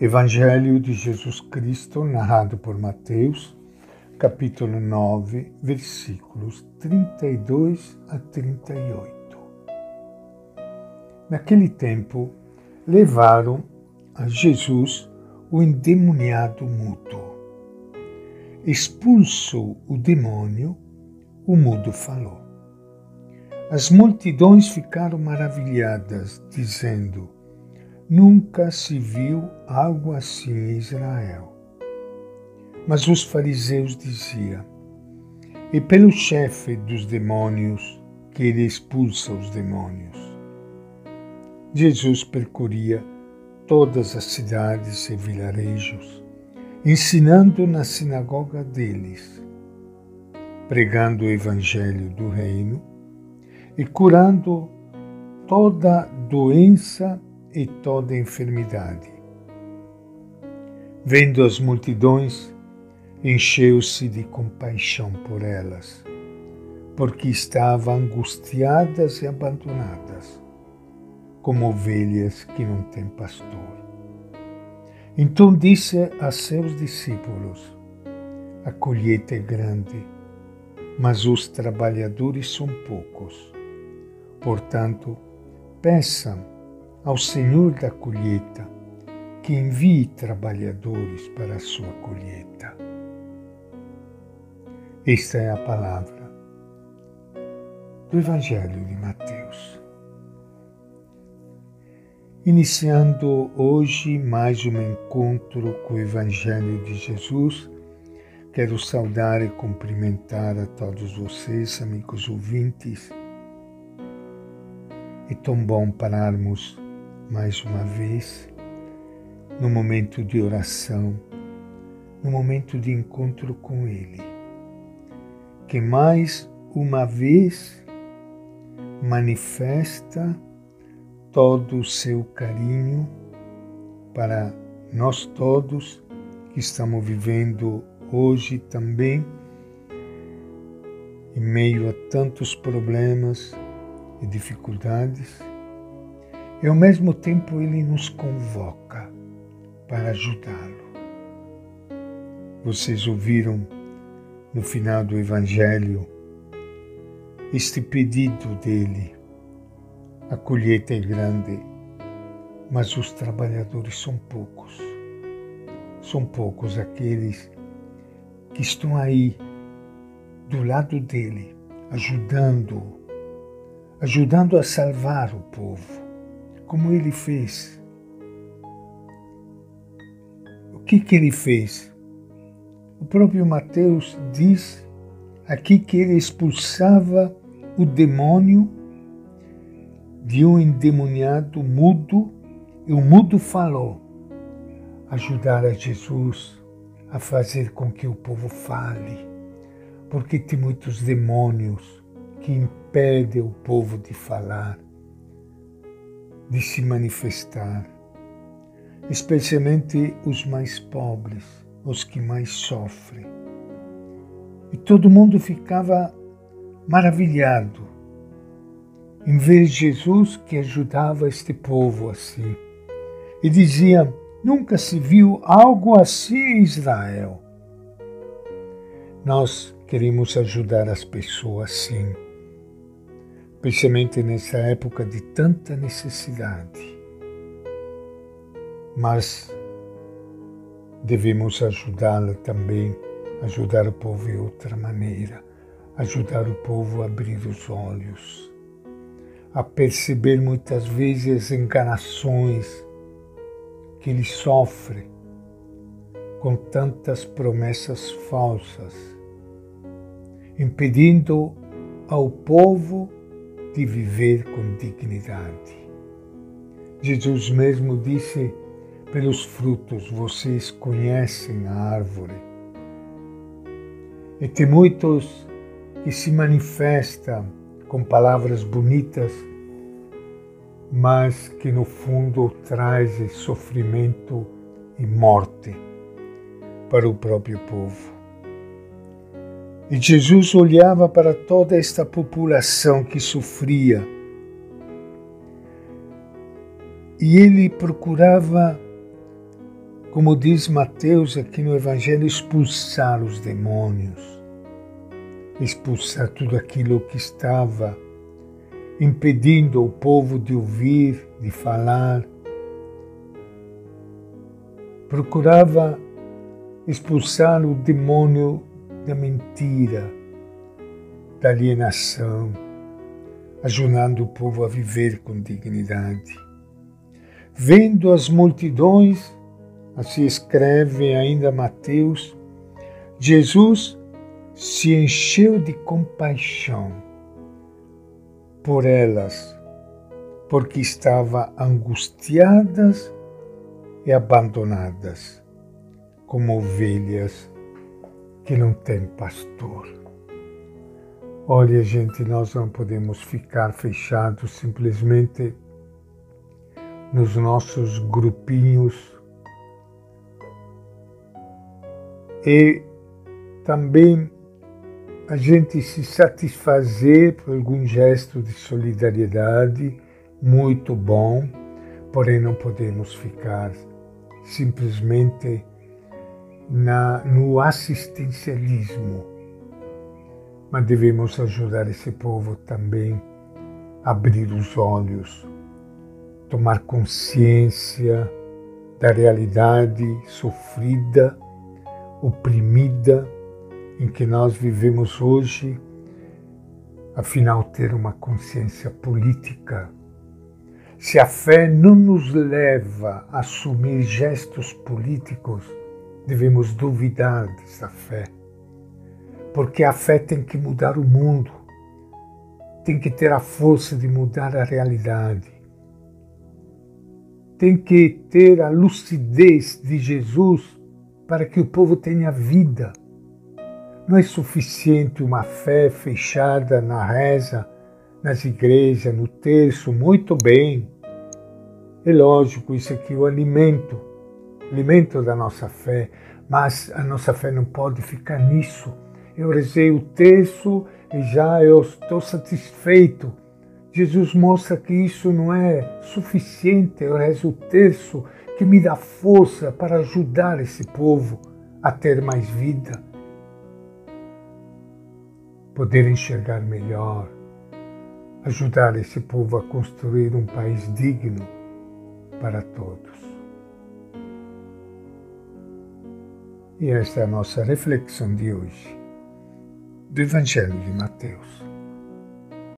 Evangelho de Jesus Cristo, narrado por Mateus, capítulo 9, versículos 32 a 38. Naquele tempo, levaram a Jesus o endemoniado mudo. Expulso o demônio, o mudo falou. As multidões ficaram maravilhadas, dizendo: Nunca se viu algo assim em Israel. Mas os fariseus diziam: E pelo chefe dos demônios que ele expulsa os demônios. Jesus percorria todas as cidades e vilarejos, ensinando na sinagoga deles, pregando o evangelho do reino e curando toda doença e toda enfermidade. Vendo as multidões, encheu-se de compaixão por elas, porque estavam angustiadas e abandonadas, como ovelhas que não têm pastor. Então disse a seus discípulos: A colheita é grande, mas os trabalhadores são poucos. Portanto, peçam ao Senhor da colheita que envie trabalhadores para a sua colheita. Esta é a palavra do Evangelho de Mateus. Iniciando hoje mais um encontro com o Evangelho de Jesus, quero saudar e cumprimentar a todos vocês, amigos ouvintes. É tão bom pararmos mais uma vez, no momento de oração, no momento de encontro com Ele, que mais uma vez manifesta todo o seu carinho para nós todos que estamos vivendo hoje também, em meio a tantos problemas e dificuldades e ao mesmo tempo ele nos convoca para ajudá-lo. Vocês ouviram no final do Evangelho este pedido dele. A colheita é grande, mas os trabalhadores são poucos. São poucos aqueles que estão aí do lado dele, ajudando, ajudando a salvar o povo como ele fez. O que, que ele fez? O próprio Mateus diz aqui que ele expulsava o demônio de um endemoniado mudo e o mudo falou. Ajudar a Jesus a fazer com que o povo fale, porque tem muitos demônios que impedem o povo de falar de se manifestar, especialmente os mais pobres, os que mais sofrem. E todo mundo ficava maravilhado em ver Jesus que ajudava este povo assim. E dizia: Nunca se viu algo assim em Israel. Nós queremos ajudar as pessoas sim especialmente nessa época de tanta necessidade. Mas devemos ajudá-la também, ajudar o povo de outra maneira, ajudar o povo a abrir os olhos, a perceber muitas vezes as enganações que ele sofre com tantas promessas falsas, impedindo ao povo de viver com dignidade. Jesus mesmo disse: pelos frutos vocês conhecem a árvore. E tem muitos que se manifestam com palavras bonitas, mas que no fundo trazem sofrimento e morte para o próprio povo. E Jesus olhava para toda esta população que sofria e ele procurava como diz Mateus aqui no Evangelho, expulsar os demônios, expulsar tudo aquilo que estava impedindo o povo de ouvir, de falar. Procurava expulsar o demônio da mentira, da alienação, ajudando o povo a viver com dignidade. Vendo as multidões, assim escreve ainda Mateus, Jesus se encheu de compaixão por elas, porque estavam angustiadas e abandonadas, como ovelhas que não têm pastor. Olha, gente, nós não podemos ficar fechados simplesmente nos nossos grupinhos e também a gente se satisfazer por algum gesto de solidariedade muito bom, porém não podemos ficar simplesmente na, no assistencialismo, mas devemos ajudar esse povo também a abrir os olhos, tomar consciência da realidade sofrida, oprimida, em que nós vivemos hoje, afinal, ter uma consciência política. Se a fé não nos leva a assumir gestos políticos, devemos duvidar dessa fé. Porque a fé tem que mudar o mundo, tem que ter a força de mudar a realidade, tem que ter a lucidez de Jesus para que o povo tenha vida não é suficiente uma fé fechada na reza, nas igrejas, no terço, muito bem. É lógico, isso aqui é o alimento, alimento da nossa fé, mas a nossa fé não pode ficar nisso. Eu rezei o terço e já eu estou satisfeito. Jesus mostra que isso não é suficiente. Eu rezo o terço que me dá força para ajudar esse povo a ter mais vida poder enxergar melhor, ajudar esse povo a construir um país digno para todos. E esta é a nossa reflexão de hoje do Evangelho de Mateus.